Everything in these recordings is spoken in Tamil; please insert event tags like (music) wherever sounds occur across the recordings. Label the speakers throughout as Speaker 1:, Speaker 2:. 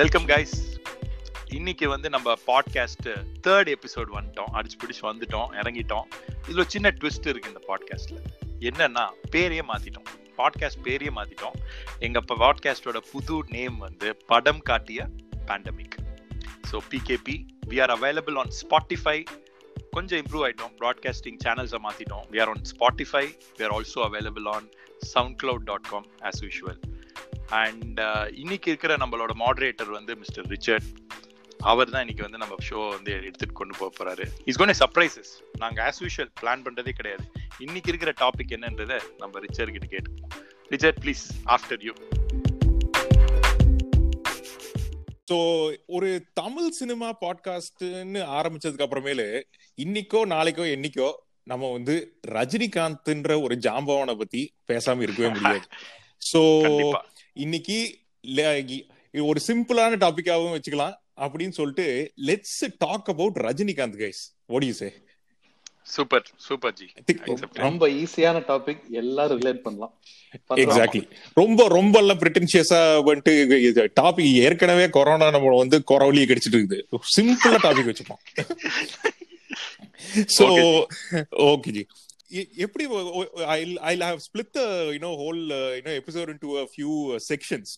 Speaker 1: வெல்கம் கைஸ் இன்னைக்கு வந்து நம்ம பாட்காஸ்ட் தேர்ட் எபிசோட் வந்துட்டோம். அடிச்சு பிடிச்சு வந்துட்டோம் இறங்கிட்டோம். இதுல சின்ன ட்விஸ்ட் இருக்கு இந்த பாட்காஸ்ட்ல என்னன்னா பேரையே மாத்திட்டோம். பாட்காஸ்ட் பேரையே மாத்திட்டோம். எங்க பாட்காஸ்டோட புது நேம் வந்து படம் காட்டிய pandemic so PKP we are available on Spotify கொஞ்சம் இம்ப்ரூவ் ஆயிட்டோம். ப்ராட்காஸ்டிங் சேனல்ஸை மாற்றிட்டோம் we are on Spotify we are also available on SoundCloud dot com as usual and இன்னைக்கு இருக்கிற நம்மளோட மாடரேட்டர் வந்து மிஸ்டர் ரிச்சர்ட் அவர் தான் இன்னைக்கு வந்து நம்ம ஷோ வந்து எடுத்துட்டு கொண்டு போக போறாரு. இஸ் கோன் சர்ப்ரைசஸ் நாங்க ஆஸ் யூஷுவல் பிளான் பண்றதே கிடையாது. இன்னைக்கு இருக்கிற டாபிக் என்னன்றதை நம்ம ரிச்சர்ட் கிட்ட கேட்டுப்போம் Richard please after you
Speaker 2: so ஒரு தமிழ் சினிமா பாட்காஸ்ட்னு ஆரம்பிச்சதுக்கு அப்புறமேலு இன்னைக்கோ நாளைக்கோ என்னைக்கோ நம்ம வந்து ரஜினிகாந்த்ன்ற ஒரு ஜாம்பவானை பத்தி பேசாம இருக்கவே முடியாது. (laughs) ஸோ இன்னைக்கு ஒரு சிம்பிளான டாபிக்காவும் வச்சுக்கலாம் அப்படின்னு சொல்லிட்டு let's talk about Rajinikanth guys what do you say?
Speaker 1: Super super ji.
Speaker 3: ரொம்ப ஈஸியான டாபிக் எல்லாரும் ரிலேட் பண்ணலாம்.
Speaker 2: எக்ஸாக்ட்லி ரொம்ப ரொம்ப எல்லாம் பிரிட்டன்ஷியஸா வந்துட்டு டாபிக் ஏற்கனவே கொரோனா நம்ம வந்து கொரவலியை கடிச்சிட்டு இருக்குது. சிம்பிளா டாபிக் வச்சுப்போம். (laughs) So okay ji. எப்படி I have split the you know whole you know episode into a few sections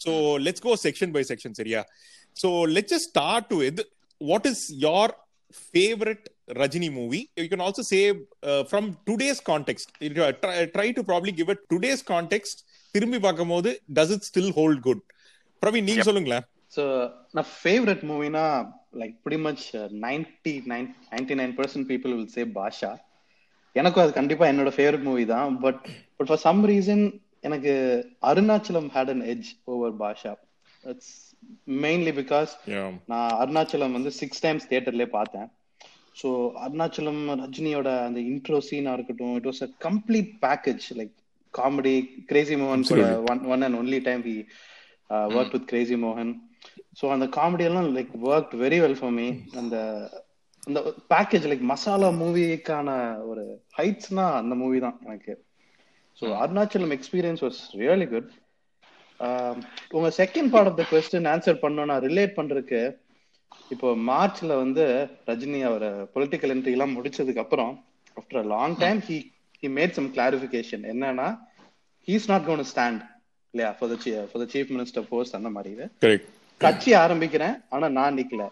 Speaker 2: so let's go section by section சரியா so let's just start with what is your favorite Rajini movie. You can also say uh, from today's context. You uh, Try, try to probably give it today's context. திரும்பி பார்க்கும்போது does it still hold good? Praveen நீங்க. சொல்லுங்களேன்
Speaker 3: So, நான் favourite மூவினா like pretty much ninety nine ninety nine percent people will say Baasha எனக்கும் அது கண்டிப்பா என்னோட ஃபேவரட் மூவி தான். But but for some reason எனக்கு Arunachalam had an edge over Baasha. It's mainly
Speaker 2: because.
Speaker 3: நான் அருணாச்சலம் வந்து சிக்ஸ் டைம்ஸ் தியேட்டர்லேயே பார்த்தேன். ஸோ அருணாச்சலம் ரஜினியோட அந்த இன்ட்ரோ சீனா இருக்கட்டும் it was a complete package like comedy Crazy மோகன் கூட one one and only time we work with Crazy மோகன் ஸோ அந்த காமெடி எல்லாம் like work very well for me அந்த அந்த பேக்கேஜ் லைக் மசாலா மூவிக்கான ஒரு ஹைட்ஸ்னா அந்த மூவி தான் எனக்கு. So Arunachalam experience was really good உங்க second part of the question answer பண்ணோம் நான் ரிலேட் பண்றதுக்கு இப்போ மார்ச்ல வந்து ரஜினி அவர் பொலிட்டிக்கல் என்ட்ரி எல்லாம் முடிச்சதுக்கு அப்புறம் after a long time he he made some clarification என்னன்னா ஹீஸ் நாட் கோன் ஸ்டாண்ட் இல்லையா for the chief minister post அந்த மாதிரி. கட்சி ஆரம்பிக்கிறேன் ஆனா நான் நிக்கல.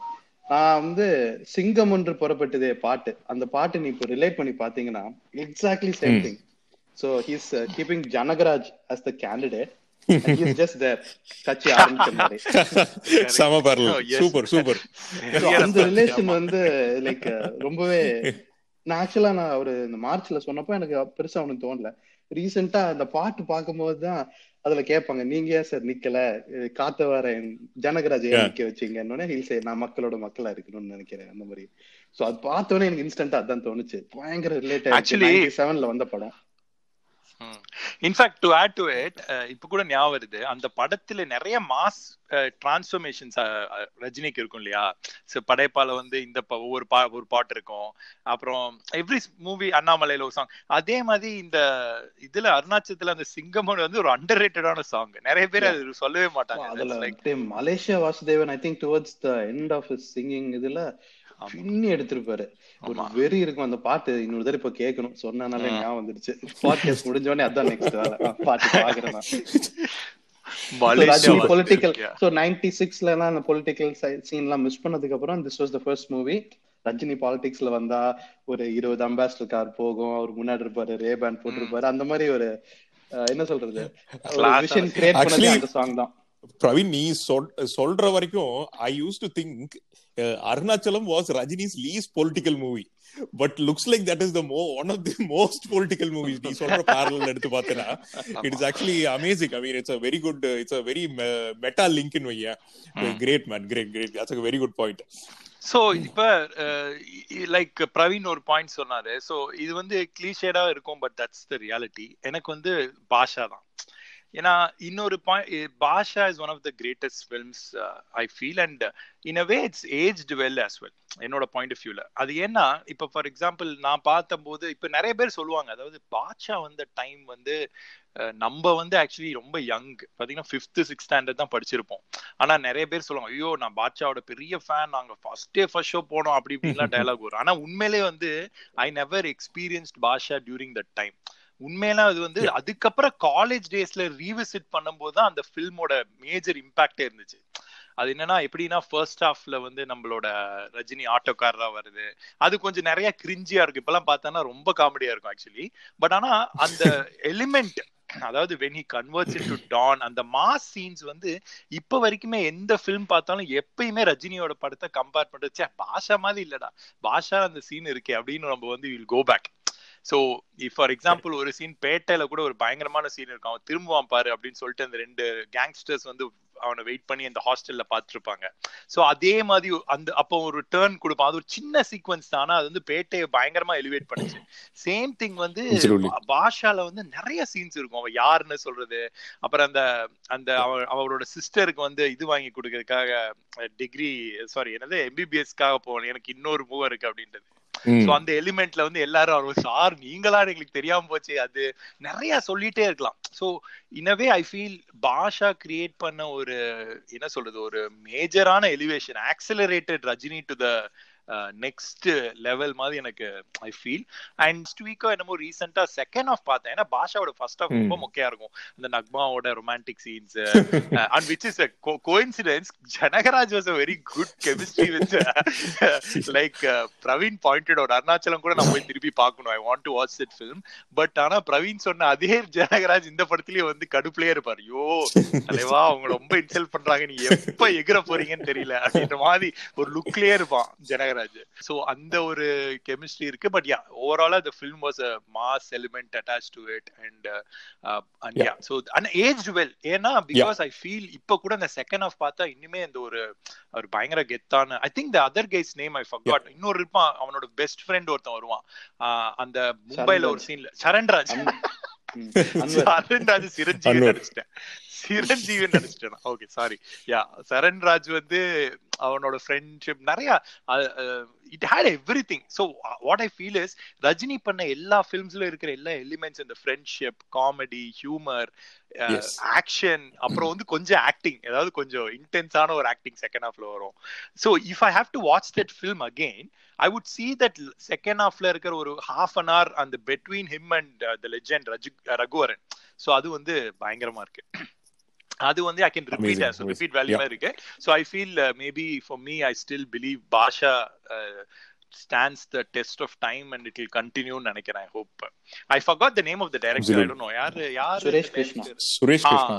Speaker 3: நான் வந்து சிங்கம் ஒன்று புறப்பட்டதே பாட்டு. அந்த பாட்டு நீ இப்போ ரிலேட் பண்ணி பாத்தீங்கன்னா exactly same thing so he's keeping Janagaraj as the candidate just there கட்சி (laughs)
Speaker 1: Oh.
Speaker 2: சூப்பர் சூப்பர். (laughs)
Speaker 3: So, அந்த ரிலேஷன் வந்து லைக் ரொம்பவே நான் ஆக்சுவலா நான் ஒரு இந்த மார்ச்ல சொன்னப்போ எனக்கு பெருசா ஒண்ணும் தோணல. ரீசெண்டா அந்த பாட்டு பார்க்கும்போது தான் அதுல கேட்பாங்க நீங்க ஏன் சார் நிக்கல? அஹ் காத்த வர ஜனகராஜ் ஏன். நிக்க வச்சீங்கன்னு ஹில் சே நான் மக்களோட மக்களா இருக்கணும்னு நினைக்கிறேன். அந்த மாதிரி. சோ அது பார்த்தோன்னே எனக்கு இன்ஸ்டன்டா அதான் தோணுச்சு. பயங்கர ரிலேட்டட் ஆக்சுவலி செவன்ல வந்த படம்.
Speaker 1: In fact to add to it இப்ப கூட ஞாபகம் வருது. அந்த படத்துல நிறைய மாஸ் டிரான்ஸ்ஃபர்மேஷன்ஸ் ரஜினிக்கு இருக்கும் இல்லையா? So, படைப்பால வந்து இந்த ஒவ்வொரு பா ஒரு பாட்டு இருக்கும். அப்புறம் எவ்ரி மூவி அண்ணாமலையில ஒரு சாங் அதே மாதிரி இந்த இதுல அருணாச்சலத்துல அந்த சிங்கமன் வந்து ஒரு அண்டர் ரேட்டடான சாங் நிறைய பேர் அது சொல்லவே மாட்டாங்க.
Speaker 3: Malaysia Vasudevan I think towards the end of singing இதுல. பின்னி எடுத்திருப்பாரு. ஒரு. வெறி இருக்கும். அந்த பாட்டு இன்னொரு தடவை இப்ப கேட்கணும். சொன்னனால. ஞாபகம் வந்துருச்சு. பாட்காஸ்ட் முடிஞ்ச உடனே அதான் நெக்ஸ்ட் வேலை. பாட்டு பாக்குறேன் பொலிட்டிக்கல். ஸோ நைன்டி சிக்ஸ்ல எல்லாம் அந்த பொலிட்டிக்கல் சீன் எல்லாம் மிஸ் பண்ணதுக்கு அப்புறம் this was the first movie Rajini பாலிடிக்ஸ்ல வந்தா ஒரு இருபது அம்பாசிடர் கார் போகும். அவர் முன்னாடி இருப்பாரு ரே பேண்ட் போட்டிருப்பாரு. அந்த மாதிரி ஒரு என்ன சொல்றது? விஷன் கிரியேட் பண்ணது அந்த சாங் தான்.
Speaker 2: பிரவீன் நீ சொல்- சொல்ற வரைக்கும் I use to think Arunachalam was Rajini's least political movie but looks like that is the மோ one of the most political movies நீ சொல்ற பேரல் எடுத்து பார்த்தனா it is actually amazing I mean it's a very good it's a very meta link in வையா? Great man great great that's a very good point
Speaker 1: so இப்ப லைக் பிரவீன் ஒரு பாயிண்ட் சொன்னாரு. சோ இது வந்து கிளீஷேடா இருக்கும் பட் தட்ஸ் த ரியாலிட்டி எனக்கு வந்து பாஷா தான். ஏன்னா இன்னொரு point Baasha is one of the greatest films I feel and in a way it's aged well as well என்னோட பாயிண்ட் ஆஃப் வியூல அது ஏன்னா இப்போ ஃபார் எக்ஸாம்பிள் நான் பார்த்தம்போது இப்போ நிறைய பேர் சொல்லுவாங்க அதாவது பாட்ஷா வந்த டைம் வந்து நம்ம வந்து ஆக்சுவலி ரொம்ப யங் பாத்தீங்கன்னா ஃபிஃப்த் சிக்ஸ் ஸ்டாண்டர்ட் தான் படிச்சிருப்போம். ஆனா நிறைய பேர் சொல்லுவாங்க ஐயோ நான் பாட்ஷாவோட பெரிய ஃபேன் நாங்க ஃபர்ஸ்டே ஃபர்ஸ்ட் ஷோ போனோம் அப்படி இப்படிலாம் டைலாக் (laughs) வரும். ஆனா உண்மையிலே வந்து I never experienced Baasha during that time உண்மையில அது வந்து அதுக்கப்புறம் காலேஜ் டேஸ்ல ரீவிசிட் பண்ணும்போது தான் அந்த ஃபில்மோட மேஜர் இம்பாக்டே இருந்துச்சு. அது என்னன்னா எப்படின்னா ஃபர்ஸ்ட் ஹாஃப்ல வந்து நம்மளோட ரஜினி ஆட்டோக்காரரா வருது. அது கொஞ்சம் நிறைய கிரிஞ்சியா இருக்கு. இப்பெல்லாம் பார்த்தோன்னா ரொம்ப காமெடியா இருக்கும் ஆக்சுவலி பட் ஆனா அந்த (laughs) எலிமெண்ட் அதாவது when he converts in to don அந்த மாஸ் சீன்ஸ் வந்து இப்ப வரைக்குமே எந்த ஃபிலிம் பார்த்தாலும் எப்பயுமே ரஜினியோட படத்தை கம்பேர் பண்றது பாஷா மாதிரி இல்லடா. பாஷா அந்த சீன் இருக்கே அப்படின்னு நம்ம வந்து will go back so for example ஒரு சீன் பேட்டையில கூட ஒரு பயங்கரமான சீன் இருக்கும். அவன் திரும்புவான் பாரு அப்படின்னு சொல்லிட்டு அந்த ரெண்டு கேங்ஸ்டர்ஸ் வந்து அவனை வெயிட் பண்ணி அந்த ஹாஸ்டல்ல பார்த்துருப்பாங்க. ஸோ அதே மாதிரி அந்த அப்போ ஒரு டேர்ன் கொடுப்பான். அது ஒரு சின்ன சீக்வன்ஸ் தானே. அது வந்து பேட்டையை பயங்கரமா எலிவேட் பண்ணுச்சு. சேம் திங் வந்து பாஷால வந்து நிறைய சீன்ஸ் இருக்கும். அவன் யாருன்னு சொல்றது. அப்புறம் அந்த அந்த அவரோட சிஸ்டருக்கு வந்து இது வாங்கி கொடுக்கறதுக்காக டிகிரி சாரி என்னது? எம்பிபிஎஸ்க்காக போகணும் எனக்கு இன்னொரு மூவ் இருக்கு அப்படின்றது. சோ அந்த எலிமெண்ட்ல வந்து எல்லாரும் அவர் சார் நீங்களா? எங்களுக்கு தெரியாம போச்சு. அது நிறைய சொல்லிட்டே இருக்கலாம். So anyway I feel Baasha create பண்ண ஒரு என்ன சொல்றது ஒரு மேஜரான elevation accelerated Rajini to the next level மாதிரி எனக்கு ஐ ஃபீல் அண்ட் நெக்ஸ்ட் வீக்கோ என்னமோ ரீசெண்டா செகண்ட் ஆஃப் பார்த்தேன். ஏன்னா பாஷாவோட ஃபர்ஸ்ட் ஆஃப் ரொம்ப மொக்கையா இருக்கும். அந்த நக்மாவோட romantic scenes and which is coincidence Janagaraj was a very good chemistry with like Praveen pointed ஒரு அருணாச்சலம் கூட நான் போய் திருப்பி பார்க்கணும். I want to watch that film but ஆனா பிரவீன் சொன்ன அதே ஜனகராஜ் இந்த படத்துலயே வந்து கடுப்புலயே இருப்பார். ஐயோ தலைவா அவங்க ரொம்ப இன்சல்ட் பண்றாங்க. நீ எப்ப எகிற போறீங்கன்னு தெரியல. அப்படின்ற மாதிரி ஒரு லுக்லயே இருப்பான் ஜனகராஜ். சோ அந்த ஒரு கெமிஸ்ட்ரி இருக்கு. பட் யா ஓவராலா the film was a mass element attached to it and uh, uh, and yeah, yeah. So and aged well. ஏன்னா பிகாஸ் ஐ ஃபீல் இப்ப கூட அந்த செகண்ட் ஆஃப் பார்த்தா இன்னுமே அந்த ஒரு ஒரு பயங்கர கெத்தான I think the other guy's name I forgot இன்னொரு இருப்பான் அவனோட பெஸ்ட் ஃப்ரெண்ட் ஒருத்தன் வருவான். அந்த மும்பைல ஒரு சீன்ல சரண்ராஜ். சரண்ராஜ் சிரஞ்சீவி நடிச்சிட்டேன் சிரஞ்சீவி நடிச்சிட்டேன் ஓகே சாரி யா சரண்ராஜ் வந்து அவனோட ஃப்ரெண்ட்ஷிப் நிறைய it had everything so what I feel is Rajini பண்ண எல்லா ஃபிலிம்ஸ்ல இருக்கிற எல்லா எலிமெண்ட்ஸ் இந்த ஃப்ரெண்ட்ஷிப் காமெடி ஹியூமர் ஆக்ஷன் அப்புறம் வந்து கொஞ்சம் ஆக்டிங் ஏதாவது கொஞ்சம் இன்டென்ஸான ஒரு ஆக்டிங் செகண்ட் ஹாஃப்ல வரும். So if I have to watch that film again I would see that second ஹாஃப்ல இருக்கிற ஒரு ஹாஃப் அன் ஹவர் அந்த between him and the legend Raju Raghuvaran so அது வந்து பயங்கரமா இருக்கு. அது வந்து I can repeat repeat value இருக்கு. So I feel maybe for me I still believe Basha stands the test of time and it will continue நினைக்கிறேன் I hope I forgot the name of the director. I don't know. யார் யார்
Speaker 3: சுரேஷ் கிருஷ்ணா
Speaker 2: சுரேஷ் கிருஷ்ணா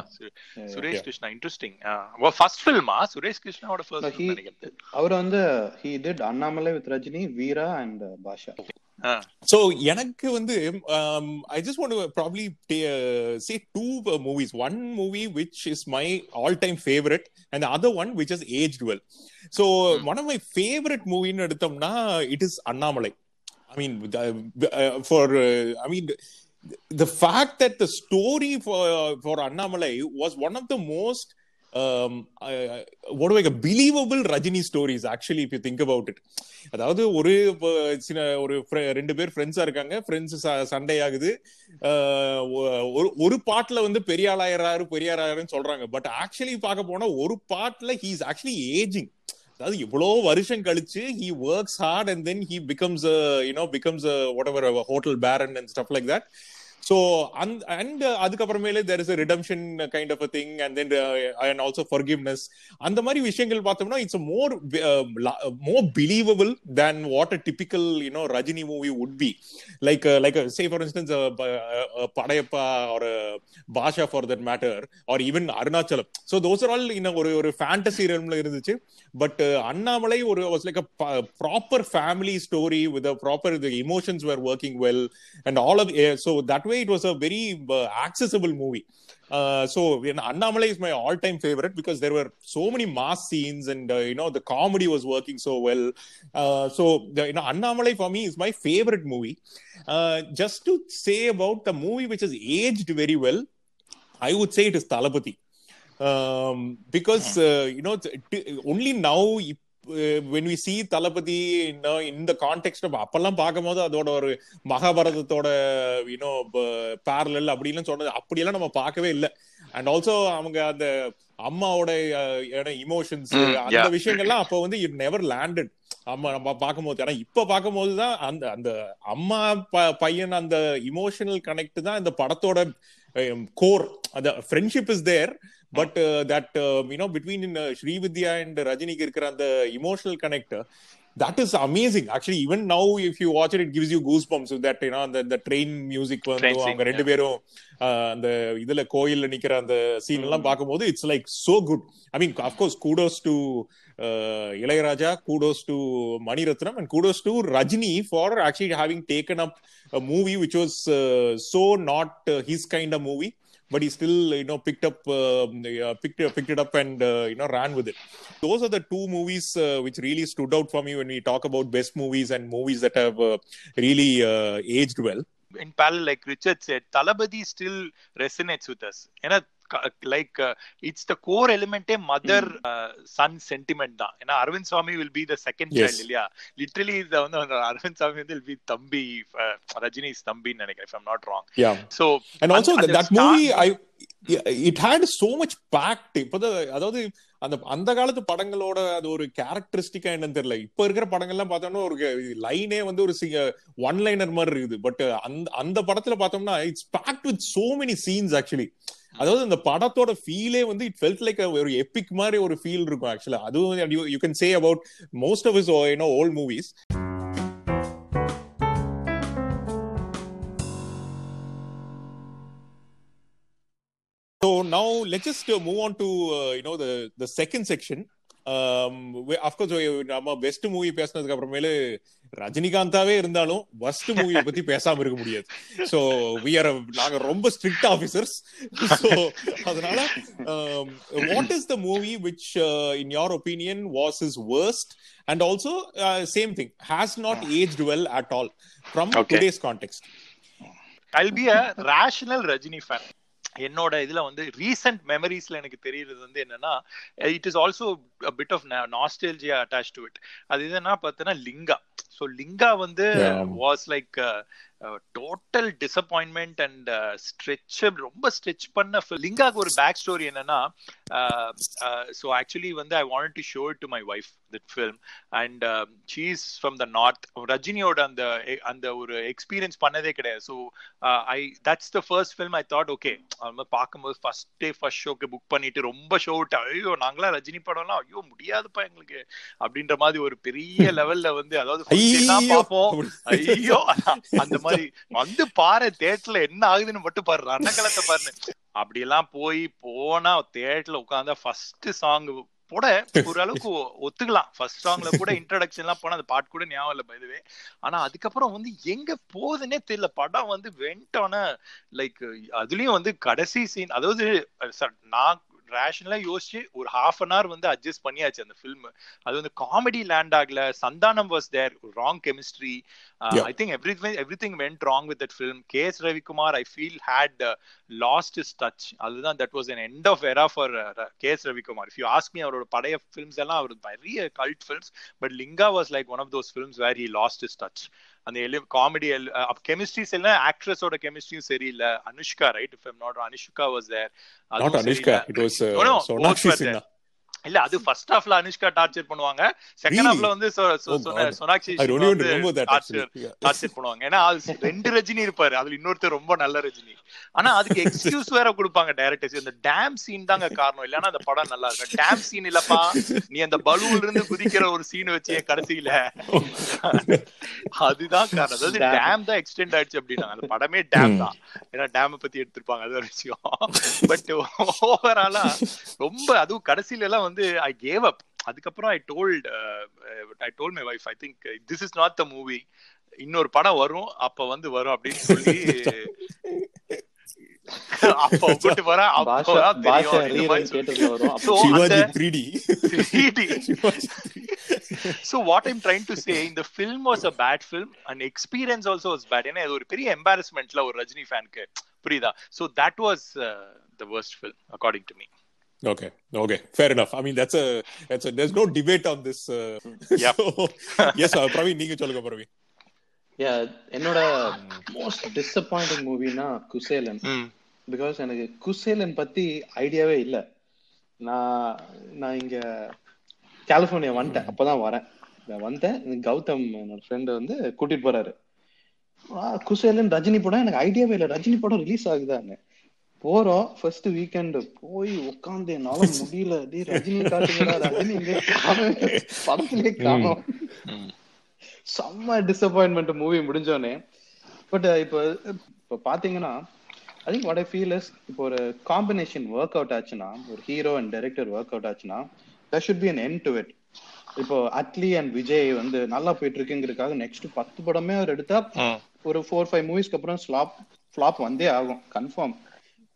Speaker 1: சுரேஷ் கிருஷ்ணா இன்ட்ரெஸ்டிங் ஃபர்ஸ்ட் ஃபில்மா சுரேஷ் கிருஷ்ணாவோட ஃபர்ஸ்ட் நினைக்கிறேன்.
Speaker 3: அவர் வந்து he did Annamalai with Rajini Veera and Basha
Speaker 2: So எனக்கு வந்து um, I just want to probably uh, say two uh, movies. One movie which is my all-time favorite, and the other one which has aged well. So hmm. one of my favorite movie in எடுத்தோம்னா it is Annamalai. I mean, uh, for I mean. The fact that the story for for Annamalai was one of the most um, uh, what do I believable Rajini stories actually if you think about it. அதாவது ஒரு சின்ன ஒரு ரெண்டு பேர் ஃப்ரெண்ட்ஸா இருக்காங்க. ஃப்ரெண்ட்ஸ் சண்டை ஆகுது ஒரு பாட்டுல வந்து பெரிய ஆளாயிராரு சொல்றாங்க. பட் ஆக்சுவலி பார்க்க போனா ஒரு பாட்டுல ஹீஸ் ஆக்சுவலி ஏஜிங் அதாவது இவ்வளோ வருஷம் கழிச்சு he works hard and then he becomes you know becomes whatever hotel baron and stuff like that so and and அதுக்கப்புறமேலே there is redemption kind of a thing and then and also forgiveness அந்த மாதிரி விஷயங்கள் பார்த்தோம்னா it's more more believable than what a typical you know Rajini movie would be like like say for instance Padayappa ஒரு Basha for that matter or even Arunachalam so those are all இன்னும் ஒரு ஒரு ஃபேண்டசி ரம்ல இருந்துச்சு. பட் அண்ணாமலை ஒரு was like a proper family story with proper emotions were working well and all of so that way it was a very uh, accessible movie. Uh, so you know, Annamalai is my all-time favorite because there were so many mass scenes and uh, you know the comedy was working so well. So the, you know Annamalai for me is my favorite movie. Just to say about the movie which has aged very well I would say it is Talapati. Um, because, uh, you know, t- t- only now, when we see Talapati you know, in the context of அப்பெல்லாம் பார்க்கும்போது அதோட ஒரு மகாபாரதத்தோட யூனோ பேரலல் அப்படின்னு சொன்னது. அப்படியெல்லாம் நம்ம பார்க்கவே இல்லை. அண்ட் ஆல்சோ அவங்க அந்த அம்மாவோட இமோஷன்ஸ் அந்த. விஷயங்கள்லாம் அப்போ வந்து இட் நெவர் லேண்டட் அம்மா நம்ம பார்க்கும்போது. ஆனா இப்ப பார்க்கும்போது தான் அந்த அந்த அம்மா பையன் அந்த இமோஷனல் கனெக்ட் தான் இந்த படத்தோட கோர் அந்த friendship is there but that you know between Srividya and ரஜினிக்கு இருக்கிற அந்த emotional connect that is amazing. Actually even now if you watch it it gives you goosebumps with that you know the, the train music வந்து அவங்க ரெண்டு பேரும் ஆஹ், அந்த இதுல கோயில்ல நிக்கிற அந்த சீன் எல்லாம் பார்க்கும்போது it's like so good I mean of course kudos to Ilaiyaraaja kudos to Maniratnam and kudos to Rajini for actually having taken up movie which was so not his kind of movie but he still you know picked up um, uh, picked picked it up and uh, you know ran with it those are the two movies uh, which really stood out for me when we talk about best movies and movies that have uh, really uh, aged well
Speaker 1: in parallel, like Richard said, Talabadi still resonates with us. ஏன்னா லைக் இட்ஸ் த கோர் எலிமெண்டே மதர் சன் சென்டிமெண்ட் தான். ஏன்னா Arvind Swamy will be the
Speaker 2: second.
Speaker 1: Child இல்லையா? லிட்டரலி இத வந்து அரவிந்த் சுவாமி வந்து வில் பி தம்பி ரஜினி தம்பின்னு நினைக்கிறேன் if I'm not wrong.
Speaker 2: Yeah.
Speaker 1: So
Speaker 2: and also
Speaker 1: அந்த-
Speaker 2: that,
Speaker 1: அந்த
Speaker 2: that
Speaker 1: star-
Speaker 2: movie i yeah, it had so much packed இப்போ அதாவது அந்த அந்த காலத்து படங்களோட அது ஒரு கேரக்டரிஸ்டிக்கா என்னன்னு தெரியல. இப்ப இருக்கிற படங்கள்லாம் பார்த்தோம்னா ஒரு லைனே வந்து ஒரு ஒன் லைனர் மாதிரி இருக்குது. பட் அந்த அந்த படத்துல பார்த்தோம்னா it's packed with so many scenes actually அதாவது அந்த படத்தோட ஃபீலே வந்து இட் ஃபெல்ட் லைக் ஒரு எபிக் மாதிரி ஒரு ஃபீல் இருக்கும் ஆக்சுவலா அதுவும் you can say about most of his old movies now let's just uh, move on to uh, you know the the second section. Um, we, of course, we- நம்ம பெஸ்ட் மூவி பேசினதுக்கு அப்புறமேலு ரஜினிகாந்தாவே இருந்தாலும் ஃபர்ஸ்ட் மூவியை பத்தி பேசாம இருக்க முடியாது. ஸோ வி ஆர் நாங்க ரொம்ப ஸ்ட்ரிக்ட் ஆஃபீஸர்ஸ் ஸோ அதனால what is the movie which in your opinion was is worst? And also same thing has not aged well at all
Speaker 1: from.
Speaker 2: Today's context
Speaker 1: I'll be a rational Rajini fan என்னோட இதுல வந்து ரீசெண்ட் மெமரிஸ்ல எனக்கு தெரியுறது வந்து என்னன்னா it is also bit of nostalgia attach to it அது என்னன்னா பார்த்தோன்னா லிங்கா ஸோ லிங்கா வந்து. Was like total disappointment and stretch ரொம்ப ஸ்ட்ரெச் பண்ண. லிங்காக்கு ஒரு பேக் ஸ்டோரி என்னன்னா ஸோ ஆக்சுவலி வந்து I want to show to my wife that film and she's from the north ரஜினியோட அந்த அந்த ஒரு எக்ஸ்பீரியன்ஸ் பண்ணதே கிடையாது. So I that's the first film I thought okay நம்ம பார்க்கும்போது ஃபர்ஸ்ட் டே ஃபர்ஸ்ட் ஷோக்கு புக் பண்ணிட்டு ரொம்ப ஷோ விட்டு ஐயோ நாங்களாம் ரஜினி படம்லாம் ஐயோ முடியாதுப்பா எங்களுக்கு அப்படின்ற மாதிரி ஒரு பெரிய (laughs) லெவல்ல வந்து அதாவது! பார்ப்போம். ஐயோ! (laughs) அந்த மாதிரி வந்து பாரு தேட்டர்ல என்ன ஆகுதுன்னு மட்டும் பாரு ரணக்கலத்தை பாருன்னு. அப்படி எல்லாம் போய் போனா தேட்டர்ல உட்கார்ந்தா ஃபர்ஸ்ட் சாங் போட ஓரளவுக்கு ஒத்துக்கலாம். ஃபர்ஸ்ட் சாங்ல கூட இன்ட்ரடக்ஷன் எல்லாம் போனா அந்த பாட்டு கூட ஞாபகம் இல்லை பைதுவே ஆனா அதுக்கப்புறம் வந்து எங்க போகுதுன்னே தெரியல. படம் வந்து வெண்டான லைக் அதுலயும் வந்து கடைசி சீன் அதாவது நான் ரேஷனலா யோசிச்சு ஒரு ஹாஃப் அன் ஹவர் வந்து அட்ஜஸ்ட் பண்ணியாச்சு அந்த ஃபில்ம் அது வந்து காமெடி லேண்ட் ஆகல. Santhanam was there
Speaker 2: wrong
Speaker 1: chemistry. I think every everything went wrong with that film K S Ravikumar I feel had lost his touch அதுதான் that was an end of era for K S Ravikumar if you ask me அவரோட பழைய ஃபிலிம்ஸ் எல்லாம் அவர் பெரிய cult films but Lingaa was like one of those films where he lost his touch அந்த காமெடி கெமிஸ்ட்ரிஸ் எல்லாம் ஆக்ட்ரஸோட கெமிஸ்ட்ரியும் சரியில்லை. Anushka right if I'm not Anushka was there
Speaker 2: Not Anushka. It was uh,
Speaker 1: இல்ல அது ஃபர்ஸ்ட் ஹாஃப்ல அனுஷ்கா டார்ச்சர் பண்ணுவாங்க. செகண்ட்? ஹாஃப்ல வந்து
Speaker 2: Oh.
Speaker 1: சோனாக்ஷி. டார்ச்சர் பண்ணுவாங்க. ஏன்னா அது ரெண்டு ரஜினி இருப்பாரு. அதுல இன்னொருத்தர் ரொம்ப நல்ல ரஜினி. ஆனா அதுக்கு எக்ஸ்கியூஸ் வேற கொடுப்பாங்க டைரக்டர்ஸ் இந்த டேம் சீன் தாங்க காரணம். இல்லன்னா அந்த படம் நல்லா இருக்கும். டேம் சீன் இல்லப்பா. நீ அந்த பலூன்ல இருந்து குதிக்கிற ஒரு சீன் வச்சு என் கடைசியில. அதுதான் காரணம். அதாவது
Speaker 3: Dam.
Speaker 1: டேம் தான் எக்ஸ்டெண்ட் ஆயிடுச்சு அப்படின்னா அந்த படமே டேம். தான். ஏன்னா டேம் பத்தி எடுத்திருப்பாங்க. அது ஒரு விஷயம். பட் ஓவராலா ரொம்ப அதுவும் கடைசியில எல்லாம் வந்து ஐ கேவ் அப் அதுக்கப்புறம் I told I told my wife I think this is not the movie இன்னொரு படம் வரும் அப்ப வந்து வரும் அப்படின்னு சொல்லி இந்த
Speaker 3: ரீரன்
Speaker 1: மாதிரி சொல்லி.
Speaker 3: தியேட்டர்ல வரும்
Speaker 1: So,
Speaker 3: அப்போ
Speaker 2: Shivaji
Speaker 1: அந்த
Speaker 2: 3D.
Speaker 1: 3D.
Speaker 2: Shivaji 3D.
Speaker 1: so what i'm trying to say இந்த film was a bad film and experience also was bad ஏன்னா இது ஒரு பெரிய embarrassmentல ஒரு ரஜினி ஃபேனுக்கு புரியுதா so that was uh, the worst film according to me
Speaker 2: Okay, okay, fair enough. I mean, that's a that's a there's no debate on this. Uh, (laughs)
Speaker 1: Yep.
Speaker 2: so, yes, uh, Praveen, நீங்க சொல்லுங்க Praveen.
Speaker 3: Yeah, என்னோட மோஸ்ட் டிசப்பாயிண்டிங் மூவினா குசேலன். பிகாஸ் எனக்கு குசேலன் பத்தி ஐடியாவே இல்ல. நான் நான் இங்க கலிபோர்னியா வந்துட்டேன். அப்பதான் வரேன். நான் வந்தேன். கௌதம் என்னோட ஃப்ரெண்டு வந்து கூட்டிட்டு போறாரு. ஆ, குசேலன் ரஜினி படம் எனக்கு ஐடியாவே இல்ல. ரஜினி படம் ரிலீஸ் ஆகுதான்னு. போறோம் ஃபர்ஸ்ட் வீக்கெண்ட் போய் உட்காந்து என்னால முடியல. டேய் ரஜினி காட்டுங்கடா ரஜினி எங்க காணோம் படத்திலே காணோம். செம்ம டிசப்பாயின்மெண்ட் மூவி முடிஞ்சோடனே பட் இப்போ இப்போ பாத்தீங்கன்னா I think what I feel is இப்போ ஒரு காம்பினேஷன் ஒர்க் அவுட் ஆச்சுன்னா ஒரு hero and director work out ஆச்சுன்னா there should be an end to it. இப்போ அட்லி அண்ட் விஜய் வந்து நல்லா போயிட்டு இருக்குங்கிறதுக்காக நெக்ஸ்ட் பத்து படமே அவர் எடுத்தா ஒரு ஃபோர் ஃபைவ் மூவிஸ்க்கு அப்புறம் ஸ்லாப் ஃபிளாப் வந்தே ஆகும். கன்ஃபார்ம்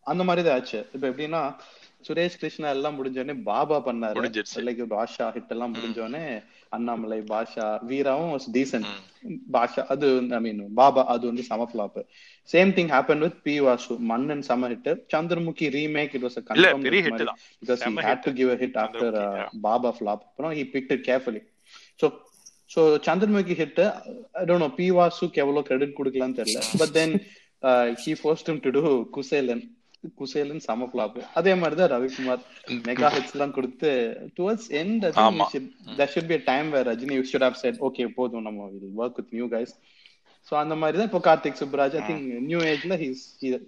Speaker 3: அந்த மாதிரி தான் ஆச்சு இப்போ எப்படின்னா சுரேஷ் கிருஷ்ணா எல்லாம் முடிஞ்சோடனே பாபா பண்ணாரு. லைக் பாஷா ஹிட் எல்லாம் முடிஞ்சோடனே அண்ணாமலை பாஷா வீராவும் டீசன்ட் பாஷா அது ஐ மீன் பாபா அது வந்து சம flop same thing happen with P Vasu Mannan சம hit Chandramukhi remake it was
Speaker 1: இல்ல பெரிய ஹிட் தான்
Speaker 3: after uh,
Speaker 1: Chandramukhi,
Speaker 3: Baba flop. You know, he picked it carefully. So, so Chandramukhi hit. uh, I don't know. P Vasuக்கு எவ்வளவு credit கொடுக்கலாம்னு தெரியல. (laughs) Uh, he forced him to do Kuselan. Kuselan சம ஃபிளாப் அதே மாதிரி தான் ரவிக்குமார் மெகா ஹிட்ஸ் எல்லாம் கொடுத்து
Speaker 1: towards
Speaker 3: end should be a time where ரஜினி should have said okay போதும் நம்ம will work with new guys so அந்த மாதிரி தான் இப்போ Karthik Subbaraj I think new ஏஜ்ல he's